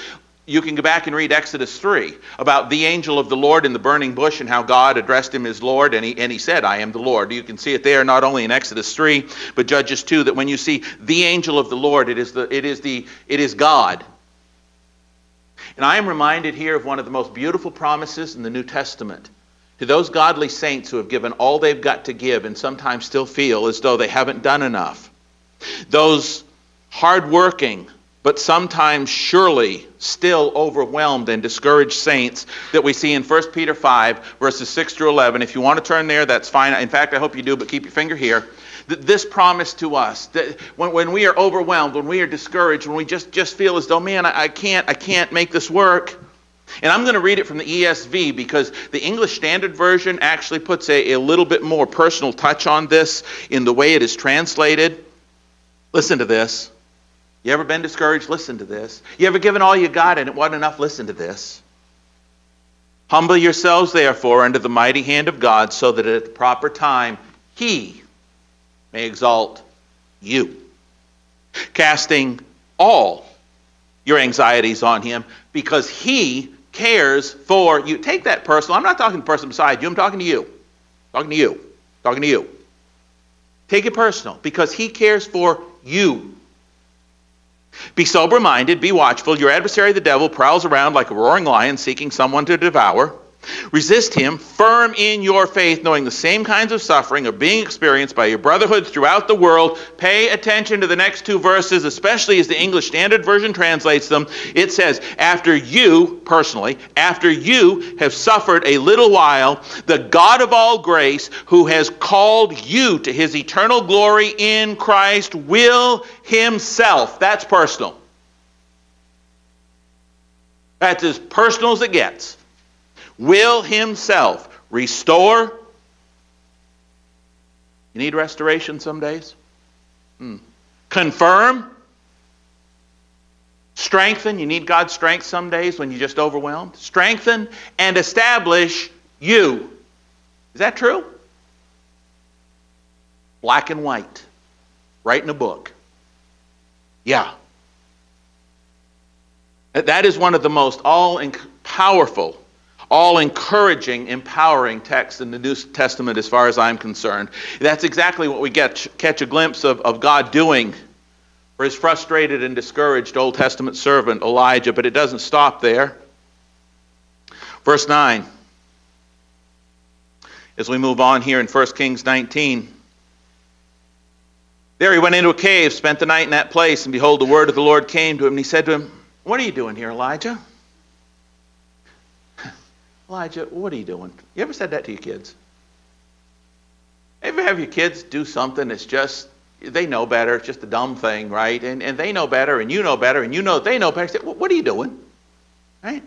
you can go back and read Exodus 3 about the angel of the Lord in the burning bush and how God addressed him as Lord, and he, and he said, I am the Lord. You can see it there not only in Exodus 3, but Judges 2, that when you see the angel of the Lord, it is, the, it is, the, it is God. And I am reminded here of one of the most beautiful promises in the New Testament to those godly saints who have given all they've got to give and sometimes still feel as though they haven't done enough. Those hardworking, but sometimes surely still overwhelmed and discouraged saints that we see in 1 Peter 5, verses 6 through 11. If you want to turn there, that's fine. In fact, I hope you do, but keep your finger here. This promise to us that when, when we are overwhelmed, when we are discouraged, when we just, just feel as though, man, I, I can't, I can't make this work. And I'm going to read it from the ESV because the English Standard Version actually puts a, a little bit more personal touch on this in the way it is translated. Listen to this. You ever been discouraged? Listen to this. You ever given all you got and it wasn't enough? Listen to this. Humble yourselves, therefore, under the mighty hand of God, so that at the proper time he may exalt you, casting all your anxieties on him because he cares for you. Take that personal. I'm not talking to the person beside you, I'm talking to you. Talking to you. Talking to you. Take it personal because he cares for you. Be sober minded, be watchful. Your adversary, the devil, prowls around like a roaring lion seeking someone to devour. Resist him, firm in your faith, knowing the same kinds of suffering are being experienced by your brotherhoods throughout the world. Pay attention to the next two verses, especially as the English Standard Version translates them. It says, After you, personally, after you have suffered a little while, the God of all grace, who has called you to his eternal glory in Christ, will himself, that's personal. That's as personal as it gets will himself restore. You need restoration some days? Hmm. Confirm. Strengthen. You need God's strength some days when you're just overwhelmed. Strengthen and establish you. Is that true? Black and white. Right in a book. Yeah. That is one of the most all powerful all encouraging, empowering text in the New Testament as far as I'm concerned. That's exactly what we get catch a glimpse of, of God doing for his frustrated and discouraged Old Testament servant Elijah, but it doesn't stop there. Verse 9. As we move on here in 1 Kings 19. There he went into a cave, spent the night in that place, and behold, the word of the Lord came to him, and he said to him, What are you doing here, Elijah? Elijah, what are you doing? You ever said that to your kids? Ever have your kids do something that's just, they know better, it's just a dumb thing, right? And, and they know better, and you know better, and you know they know better. Say, what are you doing? Right?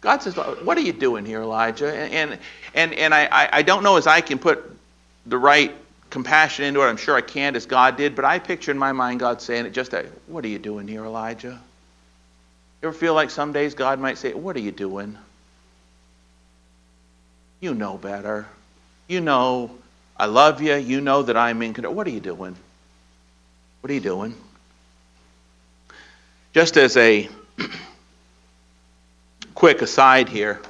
God says, what are you doing here, Elijah? And, and, and I, I don't know as I can put the right compassion into it. I'm sure I can't as God did, but I picture in my mind God saying it just, that, what are you doing here, Elijah? You ever feel like some days God might say, what are you doing? You know better. You know I love you. You know that I'm in control. What are you doing? What are you doing? Just as a quick aside here,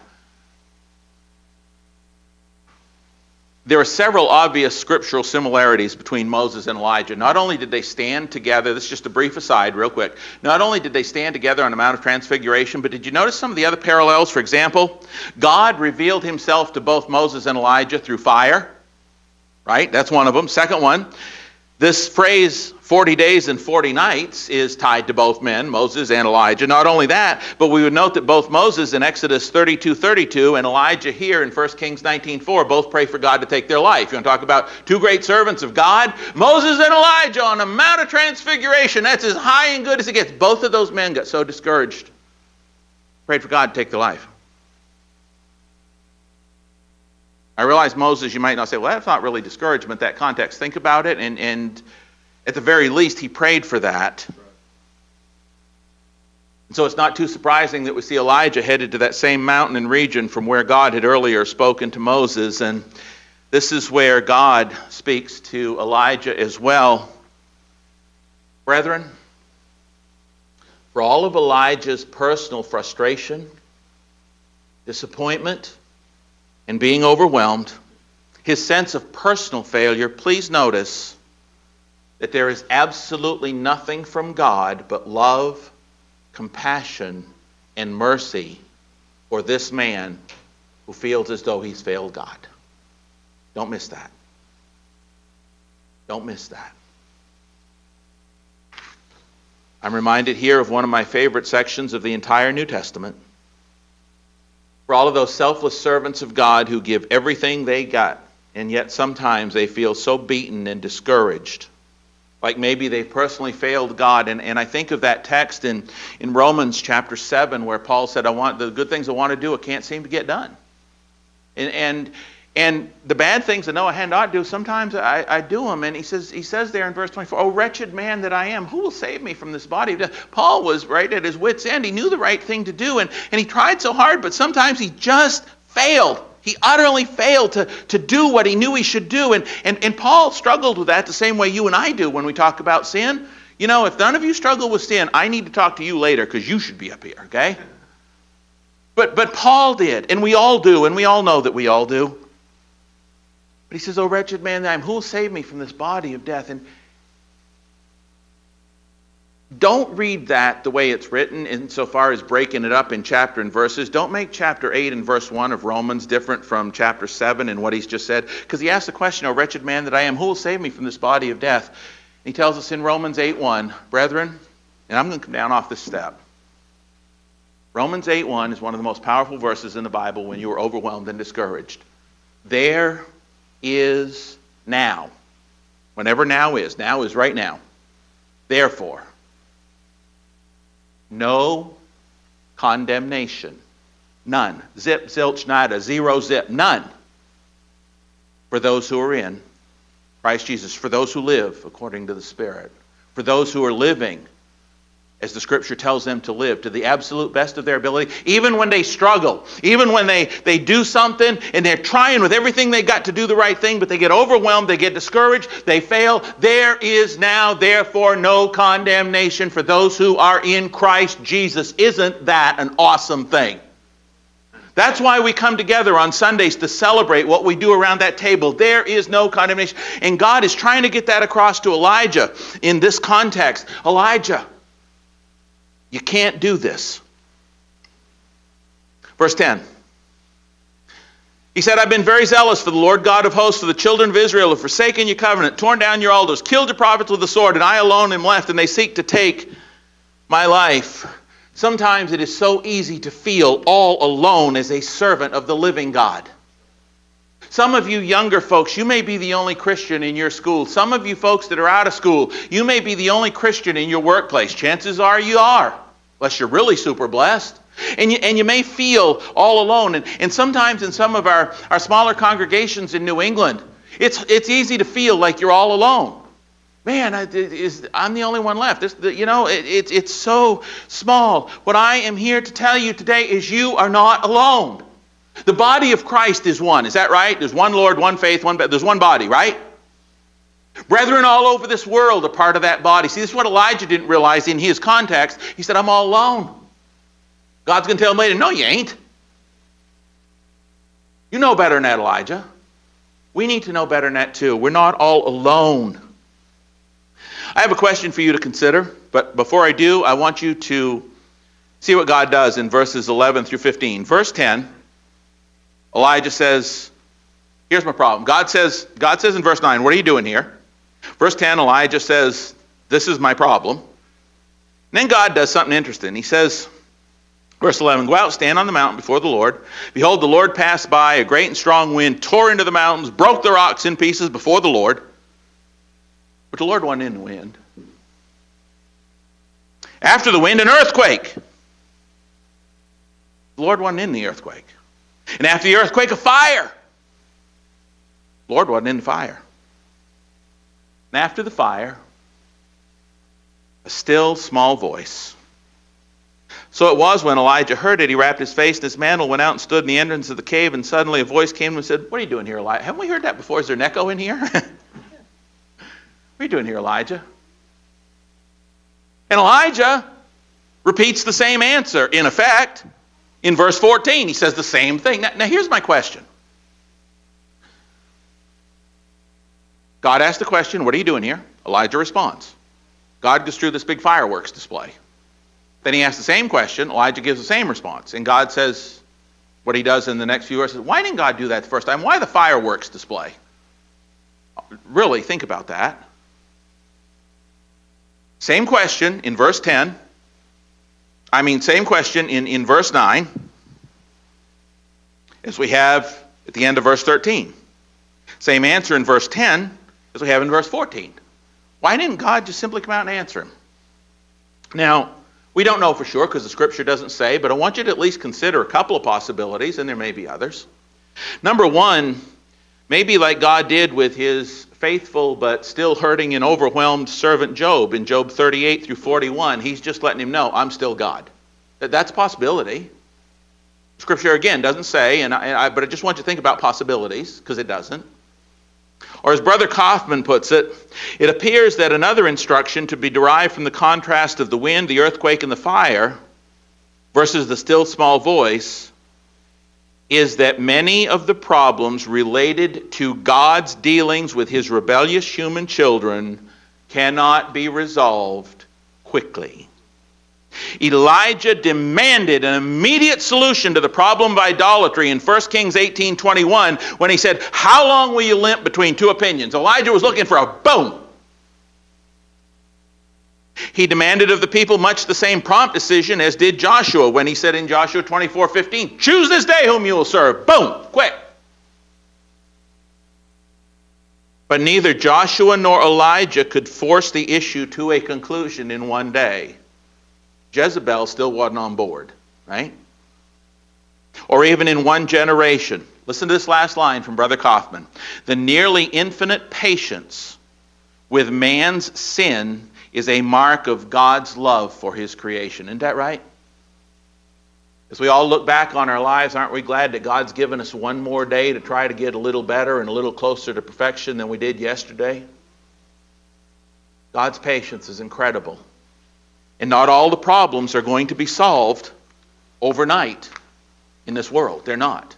There are several obvious scriptural similarities between Moses and Elijah. Not only did they stand together, this is just a brief aside, real quick. Not only did they stand together on the Mount of Transfiguration, but did you notice some of the other parallels? For example, God revealed himself to both Moses and Elijah through fire, right? That's one of them. Second one, this phrase, 40 days and 40 nights, is tied to both men, Moses and Elijah. Not only that, but we would note that both Moses in Exodus 32 32 and Elijah here in 1 Kings 19 4 both pray for God to take their life. You want to talk about two great servants of God? Moses and Elijah on the Mount of Transfiguration. That's as high and good as it gets. Both of those men got so discouraged, prayed for God to take their life. I realize Moses, you might not say, well, that's not really discouragement, that context. Think about it, and, and at the very least, he prayed for that. And so it's not too surprising that we see Elijah headed to that same mountain and region from where God had earlier spoken to Moses. And this is where God speaks to Elijah as well. Brethren, for all of Elijah's personal frustration, disappointment, and being overwhelmed, his sense of personal failure, please notice that there is absolutely nothing from God but love, compassion, and mercy for this man who feels as though he's failed God. Don't miss that. Don't miss that. I'm reminded here of one of my favorite sections of the entire New Testament for all of those selfless servants of God who give everything they got, and yet sometimes they feel so beaten and discouraged. Like maybe they personally failed God. And, and I think of that text in, in Romans chapter 7 where Paul said, I want the good things I want to do, I can't seem to get done. And, and and the bad things that Noah had not do, sometimes I, I, do them. And he says, he says there in verse 24, Oh, wretched man that I am, who will save me from this body? Paul was right at his wits' end. He knew the right thing to do, and, and he tried so hard, but sometimes he just failed. He utterly failed to, to do what he knew he should do. And, and, and Paul struggled with that the same way you and I do when we talk about sin. You know, if none of you struggle with sin, I need to talk to you later because you should be up here, okay? But, but Paul did, and we all do, and we all know that we all do. But he says, O wretched man that I am, who will save me from this body of death? And don't read that the way it's written insofar as breaking it up in chapter and verses. Don't make chapter 8 and verse 1 of Romans different from chapter 7 and what he's just said. Because he asks the question, O wretched man that I am, who will save me from this body of death? And he tells us in Romans 8 1, brethren, and I'm going to come down off this step. Romans 8 1 is one of the most powerful verses in the Bible when you are overwhelmed and discouraged. There is now. Whenever now is, now is right now. Therefore, no condemnation. None. Zip, zilch, nada, zero, zip, none. For those who are in Christ Jesus, for those who live according to the Spirit, for those who are living as the scripture tells them to live to the absolute best of their ability, even when they struggle, even when they, they do something and they're trying with everything they got to do the right thing, but they get overwhelmed, they get discouraged, they fail. There is now, therefore, no condemnation for those who are in Christ Jesus. Isn't that an awesome thing? That's why we come together on Sundays to celebrate what we do around that table. There is no condemnation. And God is trying to get that across to Elijah in this context. Elijah, you can't do this. Verse 10. He said, I've been very zealous for the Lord God of hosts, for the children of Israel have forsaken your covenant, torn down your altars, killed your prophets with the sword, and I alone am left, and they seek to take my life. Sometimes it is so easy to feel all alone as a servant of the living God. Some of you younger folks, you may be the only Christian in your school. Some of you folks that are out of school, you may be the only Christian in your workplace. Chances are you are, unless you're really super blessed. And you, and you may feel all alone. And, and sometimes in some of our, our smaller congregations in New England, it's, it's easy to feel like you're all alone. Man, I, is, I'm the only one left. This, the, you know, it, it, it's so small. What I am here to tell you today is you are not alone. The body of Christ is one. Is that right? There's one Lord, one faith, one there's one body, right? Brethren all over this world are part of that body. See, this is what Elijah didn't realize in his context. He said, I'm all alone. God's going to tell him later, no, you ain't. You know better than that, Elijah. We need to know better than that, too. We're not all alone. I have a question for you to consider, but before I do, I want you to see what God does in verses 11 through 15. Verse 10 Elijah says, Here's my problem. God says, God says in verse 9, What are you doing here? Verse 10, Elijah says, This is my problem. And then God does something interesting. He says, Verse 11 Go out, stand on the mountain before the Lord. Behold, the Lord passed by, a great and strong wind tore into the mountains, broke the rocks in pieces before the Lord. But the Lord wasn't in the wind. After the wind, an earthquake. The Lord wasn't in the earthquake. And after the earthquake, a fire. Lord wasn't in the fire. And after the fire, a still small voice. So it was when Elijah heard it, he wrapped his face in his mantle, went out and stood in the entrance of the cave, and suddenly a voice came and said, What are you doing here, Elijah? Haven't we heard that before? Is there an echo in here? what are you doing here, Elijah? And Elijah repeats the same answer, in effect. In verse 14, he says the same thing. Now, now here's my question. God asks the question, What are you doing here? Elijah responds. God goes through this big fireworks display. Then he asks the same question. Elijah gives the same response. And God says what he does in the next few verses. Why didn't God do that the first time? Why the fireworks display? Really, think about that. Same question in verse 10. I mean, same question in, in verse 9 as we have at the end of verse 13. Same answer in verse 10 as we have in verse 14. Why didn't God just simply come out and answer him? Now, we don't know for sure because the scripture doesn't say, but I want you to at least consider a couple of possibilities, and there may be others. Number one, maybe like God did with his faithful but still hurting and overwhelmed servant Job in Job 38 through 41. He's just letting him know, I'm still God. That's a possibility. Scripture, again, doesn't say, and I, but I just want you to think about possibilities, because it doesn't. Or as Brother Coffman puts it, it appears that another instruction to be derived from the contrast of the wind, the earthquake, and the fire versus the still small voice is that many of the problems related to God's dealings with his rebellious human children cannot be resolved quickly. Elijah demanded an immediate solution to the problem of idolatry in 1 Kings 18:21 when he said, "How long will you limp between two opinions?" Elijah was looking for a boom. He demanded of the people much the same prompt decision as did Joshua when he said in Joshua 24:15, "Choose this day whom you will serve." Boom, quick. But neither Joshua nor Elijah could force the issue to a conclusion in one day. Jezebel still wasn't on board, right? Or even in one generation. Listen to this last line from Brother Coffman. The nearly infinite patience with man's sin is a mark of God's love for his creation. Isn't that right? As we all look back on our lives, aren't we glad that God's given us one more day to try to get a little better and a little closer to perfection than we did yesterday? God's patience is incredible. And not all the problems are going to be solved overnight in this world. They're not.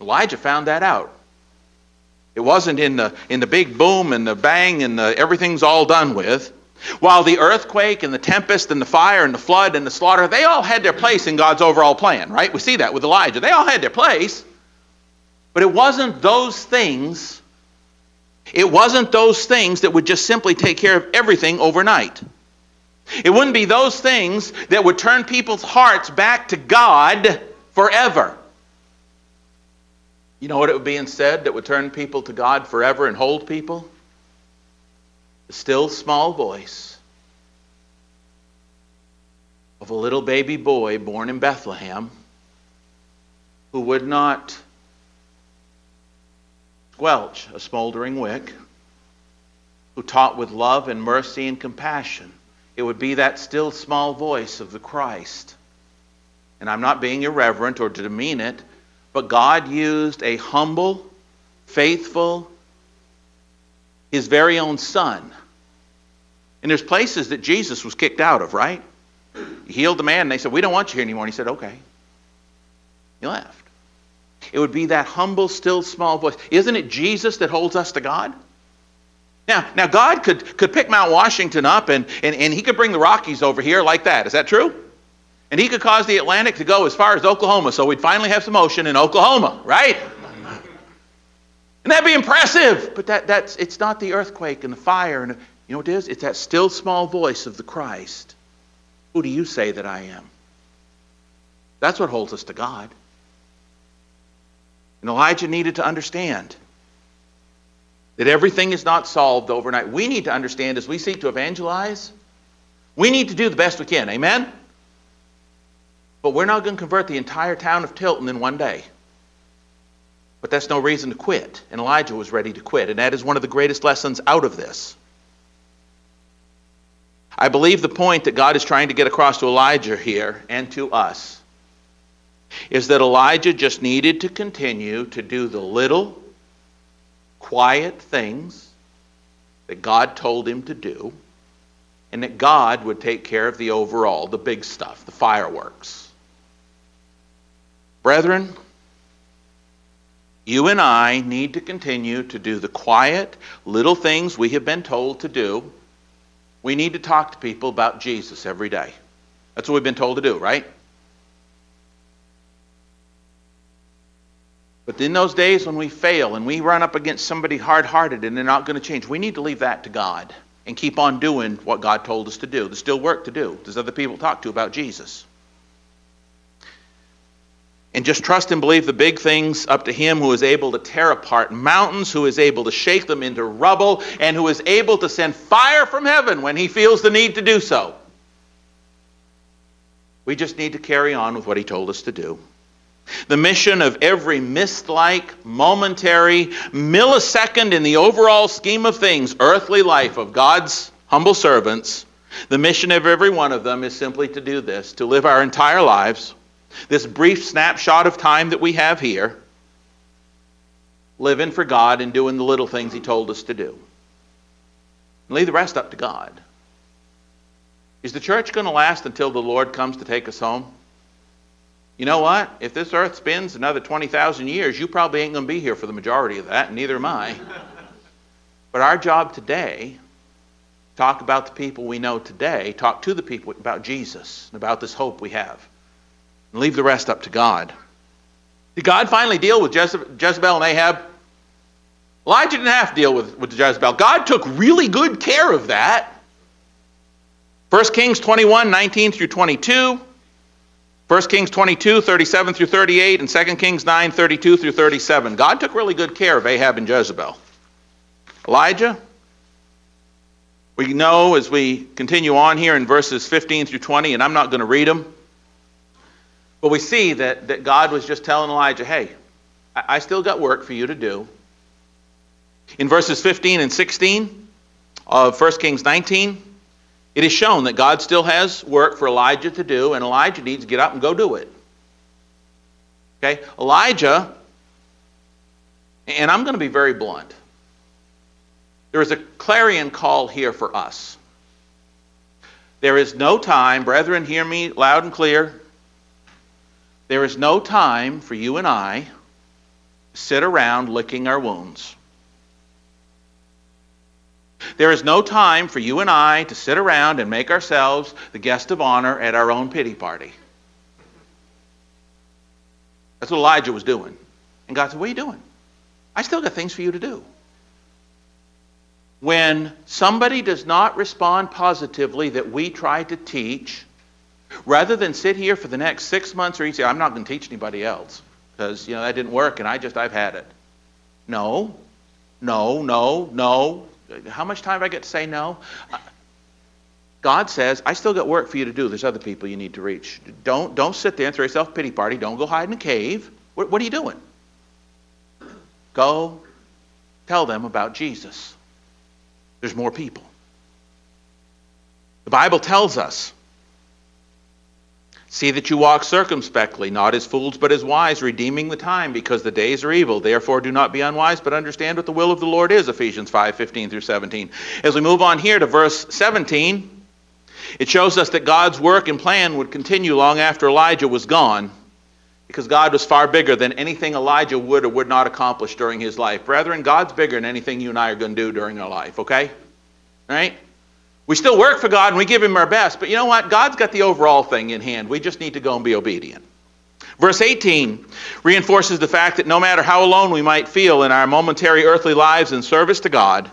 Elijah found that out. It wasn't in the, in the big boom and the bang and the everything's all done with. While the earthquake and the tempest and the fire and the flood and the slaughter, they all had their place in God's overall plan, right? We see that with Elijah. They all had their place. But it wasn't those things, it wasn't those things that would just simply take care of everything overnight. It wouldn't be those things that would turn people's hearts back to God forever. You know what it would be instead that would turn people to God forever and hold people? The still small voice of a little baby boy born in Bethlehem who would not squelch a smoldering wick, who taught with love and mercy and compassion it would be that still small voice of the Christ. And I'm not being irreverent or to demean it, but God used a humble, faithful, his very own son. And there's places that Jesus was kicked out of, right? He healed the man, and they said, We don't want you here anymore. And he said, Okay. He left. It would be that humble, still, small voice. Isn't it Jesus that holds us to God? Now, now God could, could pick Mount Washington up and, and, and he could bring the Rockies over here like that. Is that true? And he could cause the Atlantic to go as far as Oklahoma, so we'd finally have some ocean in Oklahoma, right? And that'd be impressive. But that, that's, it's not the earthquake and the fire. And you know what it is? It's that still small voice of the Christ. Who do you say that I am? That's what holds us to God. And Elijah needed to understand that everything is not solved overnight. We need to understand as we seek to evangelize, we need to do the best we can. Amen? But we're not going to convert the entire town of Tilton in one day. But that's no reason to quit. And Elijah was ready to quit. And that is one of the greatest lessons out of this. I believe the point that God is trying to get across to Elijah here and to us is that Elijah just needed to continue to do the little quiet things that God told him to do, and that God would take care of the overall, the big stuff, the fireworks. Brethren, you and I need to continue to do the quiet, little things we have been told to do. We need to talk to people about Jesus every day. That's what we've been told to do, right? But in those days when we fail and we run up against somebody hard hearted and they're not going to change, we need to leave that to God and keep on doing what God told us to do. There's still work to do. There's other people to talk to about Jesus. And just trust and believe the big things up to Him who is able to tear apart mountains, who is able to shake them into rubble, and who is able to send fire from heaven when He feels the need to do so. We just need to carry on with what He told us to do. The mission of every mist like, momentary, millisecond in the overall scheme of things, earthly life of God's humble servants, the mission of every one of them is simply to do this to live our entire lives, this brief snapshot of time that we have here, living for God and doing the little things He told us to do. And leave the rest up to God. Is the church going to last until the Lord comes to take us home? you know what? If this earth spins another 20,000 years, you probably ain't going to be here for the majority of that, and neither am I. but our job today talk about the people we know today, talk to the people about Jesus and about this hope we have. And leave the rest up to God. Did God finally deal with Jezebel and Ahab? Elijah didn't have to deal with, with Jezebel. God took really good care of that. 1 Kings 21, 19 through 22. 1 Kings 22, 37 through 38, and 2 Kings 9, 32 through 37. God took really good care of Ahab and Jezebel. Elijah, we know as we continue on here in verses 15 through 20, and I'm not going to read them, but we see that, that God was just telling Elijah, hey, I, I still got work for you to do. In verses 15 and 16 of 1 Kings 19, it is shown that God still has work for Elijah to do, and Elijah needs to get up and go do it. Okay? Elijah, and I'm going to be very blunt. There is a clarion call here for us. There is no time, brethren, hear me loud and clear. There is no time for you and I sit around licking our wounds. There is no time for you and I to sit around and make ourselves the guest of honor at our own pity party. That's what Elijah was doing. And God said, What are you doing? I still got things for you to do. When somebody does not respond positively that we try to teach, rather than sit here for the next six months or you say, I'm not going to teach anybody else because you know that didn't work and I just I've had it. No, no, no, no. How much time do I get to say no? God says, I still got work for you to do. There's other people you need to reach. Don't, don't sit there and throw yourself a pity party. Don't go hide in a cave. What, what are you doing? Go tell them about Jesus. There's more people. The Bible tells us See that you walk circumspectly, not as fools, but as wise, redeeming the time, because the days are evil. Therefore, do not be unwise, but understand what the will of the Lord is. Ephesians 5 15 through 17. As we move on here to verse 17, it shows us that God's work and plan would continue long after Elijah was gone, because God was far bigger than anything Elijah would or would not accomplish during his life. Brethren, God's bigger than anything you and I are going to do during our life, okay? Right? We still work for God and we give Him our best, but you know what? God's got the overall thing in hand. We just need to go and be obedient. Verse 18 reinforces the fact that no matter how alone we might feel in our momentary earthly lives in service to God,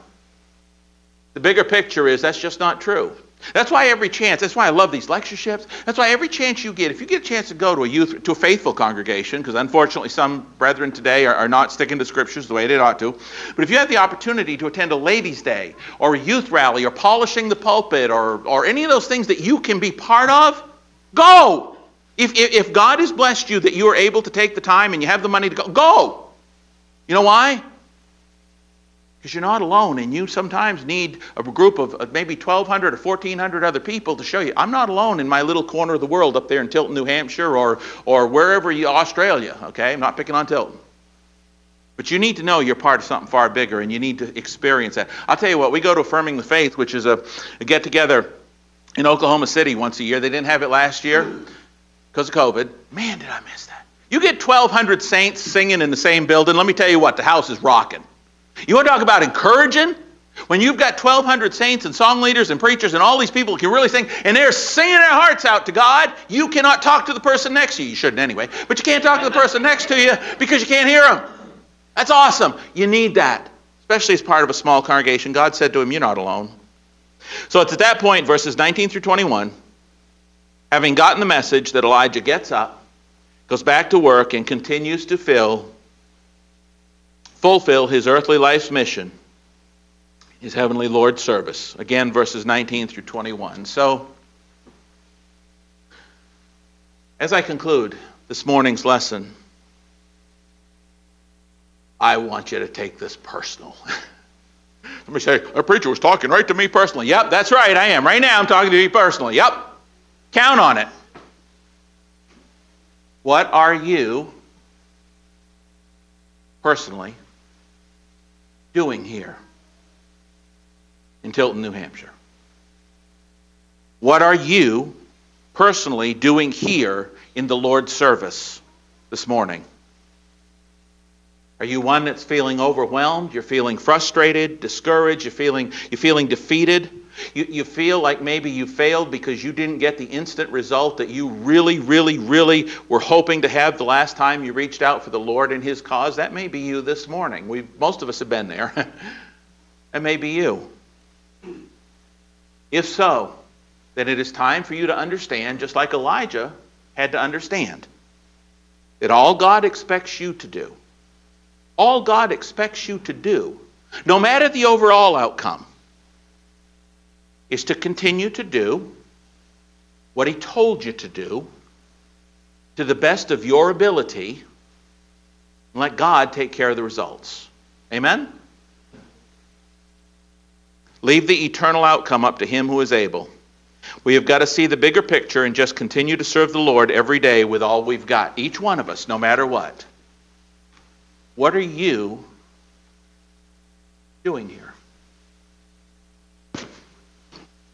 the bigger picture is that's just not true. That's why every chance, that's why I love these lectureships. That's why every chance you get, if you get a chance to go to a youth, to a faithful congregation, because unfortunately some brethren today are, are, not sticking to scriptures the way they ought to, but if you have the opportunity to attend a ladies' day or a youth rally or polishing the pulpit or, or any of those things that you can be part of, go. If, if, if God has blessed you that you are able to take the time and you have the money to go, go. You know why? Because you're not alone, and you sometimes need a group of uh, maybe 1,200 or 1,400 other people to show you, I'm not alone in my little corner of the world up there in Tilton, New Hampshire, or, or wherever you, Australia, okay? I'm not picking on Tilton. But you need to know you're part of something far bigger, and you need to experience that. I'll tell you what, we go to Affirming the Faith, which is a, a get together in Oklahoma City once a year. They didn't have it last year because of COVID. Man, did I miss that. You get 1,200 saints singing in the same building. Let me tell you what, the house is rocking. You want to talk about encouraging? When you've got 1,200 saints and song leaders and preachers and all these people who can really sing, and they're singing their hearts out to God, you cannot talk to the person next to you. You shouldn't anyway, but you can't talk to the person next to you because you can't hear them. That's awesome. You need that, especially as part of a small congregation. God said to him, You're not alone. So it's at that point, verses 19 through 21, having gotten the message that Elijah gets up, goes back to work, and continues to fill fulfill his earthly life's mission, his heavenly Lord's service. Again, verses 19 through 21. So, as I conclude this morning's lesson, I want you to take this personal. Somebody say, a preacher was talking right to me personally. Yep, that's right, I am. Right now, I'm talking to you personally. Yep. Count on it. What are you personally doing here in Tilton, New Hampshire? What are you personally doing here in the Lord's service this morning? Are you one that's feeling overwhelmed? You're feeling frustrated, discouraged, you're feeling, you're feeling defeated? You, you feel like maybe you failed because you didn't get the instant result that you really, really, really were hoping to have the last time you reached out for the Lord and His cause. That may be you this morning. we most of us have been there. that may be you. If so, then it is time for you to understand, just like Elijah had to understand, that all God expects you to do, all God expects you to do, no matter the overall outcome, is to continue to do what He told you to do to the best of your ability and let God take care of the results. Amen? Leave the eternal outcome up to Him who is able. We have got to see the bigger picture and just continue to serve the Lord every day with all we've got, each one of us, no matter what. What are you doing here?